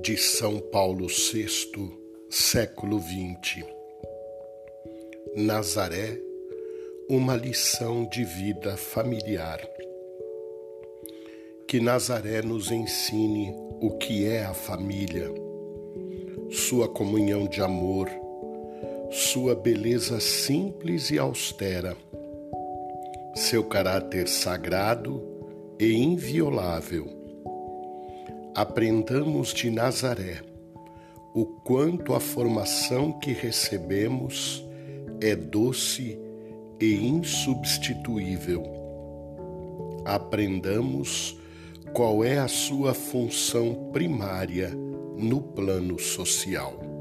de São Paulo VI, século XX. Nazaré, uma lição de vida familiar. Que Nazaré nos ensine o que é a família, sua comunhão de amor, sua beleza simples e austera, seu caráter sagrado e inviolável. Aprendamos de Nazaré o quanto a formação que recebemos é doce e insubstituível. Aprendamos qual é a sua função primária no plano social.